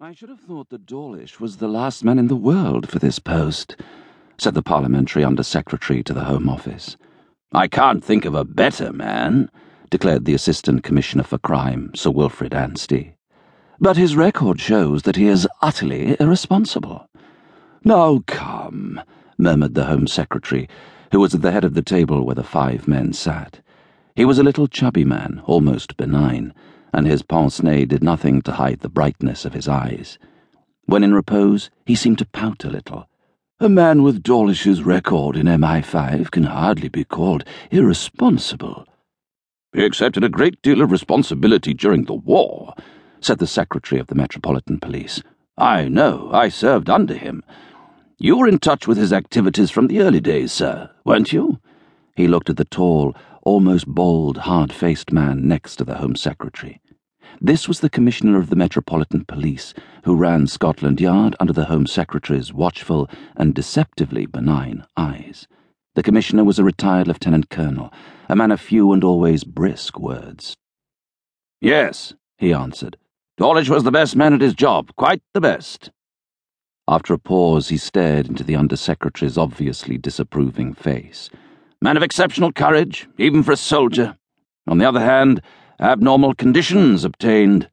I should have thought that Dawlish was the last man in the world for this post, said the Parliamentary Under Secretary to the Home Office. I can't think of a better man, declared the Assistant Commissioner for Crime, Sir Wilfrid Anstey. But his record shows that he is utterly irresponsible. Now come, murmured the Home Secretary, who was at the head of the table where the five men sat. He was a little chubby man, almost benign and his pince nez did nothing to hide the brightness of his eyes. When in repose, he seemed to pout a little. A man with Dawlish's record in MI5 can hardly be called irresponsible. He accepted a great deal of responsibility during the war, said the Secretary of the Metropolitan Police. I know, I served under him. You were in touch with his activities from the early days, sir, weren't you? He looked at the tall, almost bald, hard faced man next to the Home Secretary. This was the Commissioner of the Metropolitan Police, who ran Scotland Yard under the Home Secretary's watchful and deceptively benign eyes. The Commissioner was a retired Lieutenant Colonel, a man of few and always brisk words. Yes, he answered. Dawlish was the best man at his job, quite the best. After a pause, he stared into the Under Secretary's obviously disapproving face. Man of exceptional courage, even for a soldier. On the other hand, abnormal conditions obtained.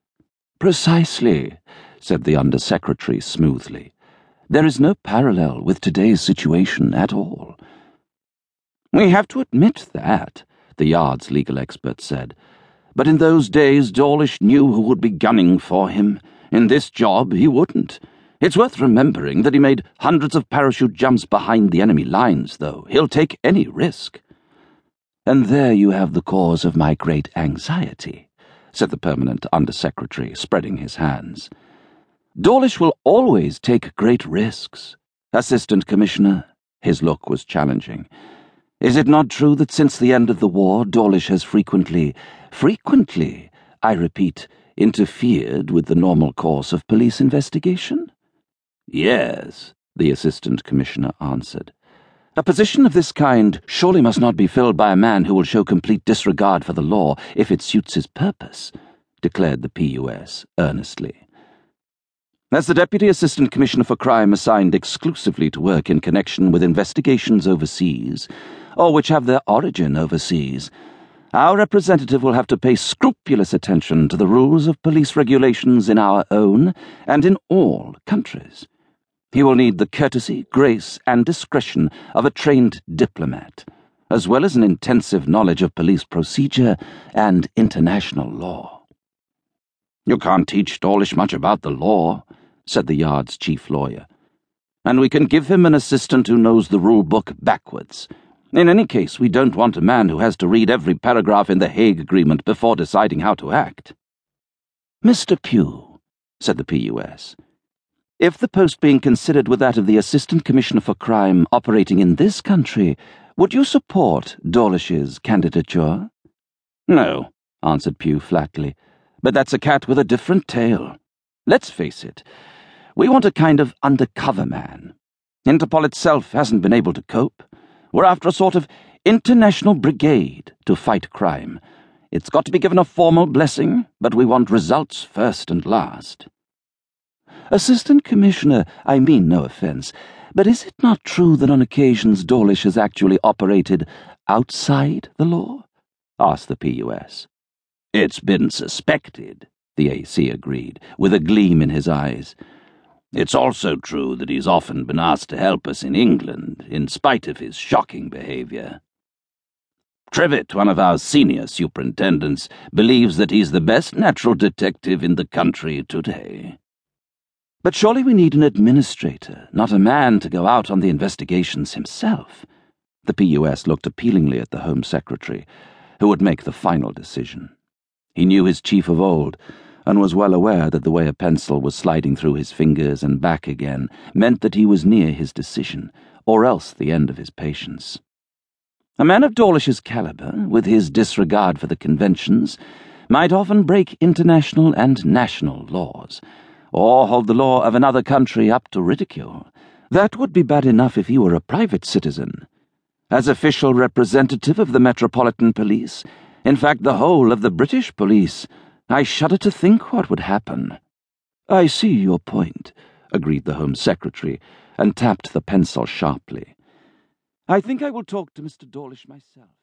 Precisely, said the Under Secretary smoothly. There is no parallel with today's situation at all. We have to admit that, the Yard's legal expert said. But in those days, Dawlish knew who would be gunning for him. In this job, he wouldn't. It's worth remembering that he made hundreds of parachute jumps behind the enemy lines, though. He'll take any risk. And there you have the cause of my great anxiety, said the permanent Under Secretary, spreading his hands. Dawlish will always take great risks. Assistant Commissioner, his look was challenging. Is it not true that since the end of the war, Dawlish has frequently, frequently, I repeat, interfered with the normal course of police investigation? Yes, the Assistant Commissioner answered. A position of this kind surely must not be filled by a man who will show complete disregard for the law if it suits his purpose, declared the PUS earnestly. As the Deputy Assistant Commissioner for Crime assigned exclusively to work in connection with investigations overseas, or which have their origin overseas, our representative will have to pay scrupulous attention to the rules of police regulations in our own and in all countries. He will need the courtesy, grace, and discretion of a trained diplomat, as well as an intensive knowledge of police procedure and international law. You can't teach Dawlish much about the law, said the Yard's chief lawyer. And we can give him an assistant who knows the rule book backwards. In any case, we don't want a man who has to read every paragraph in the Hague Agreement before deciding how to act. Mr. Pugh, said the PUS, if the post being considered were that of the Assistant Commissioner for Crime operating in this country, would you support Dawlish's candidature? No, answered Pugh flatly, but that's a cat with a different tail. Let's face it, we want a kind of undercover man. Interpol itself hasn't been able to cope. We're after a sort of international brigade to fight crime. It's got to be given a formal blessing, but we want results first and last. Assistant Commissioner, I mean no offence, but is it not true that on occasions Dawlish has actually operated outside the law? asked the PUS. It's been suspected, the AC agreed, with a gleam in his eyes. It's also true that he's often been asked to help us in England, in spite of his shocking behaviour. Trivett, one of our senior superintendents, believes that he's the best natural detective in the country today. But surely we need an administrator, not a man to go out on the investigations himself. The PUS looked appealingly at the Home Secretary, who would make the final decision. He knew his chief of old, and was well aware that the way a pencil was sliding through his fingers and back again meant that he was near his decision, or else the end of his patience. A man of Dawlish's caliber, with his disregard for the conventions, might often break international and national laws or hold the law of another country up to ridicule. That would be bad enough if he were a private citizen. As official representative of the Metropolitan Police, in fact, the whole of the British police, I shudder to think what would happen. I see your point, agreed the Home Secretary, and tapped the pencil sharply. I think I will talk to Mr. Dawlish myself.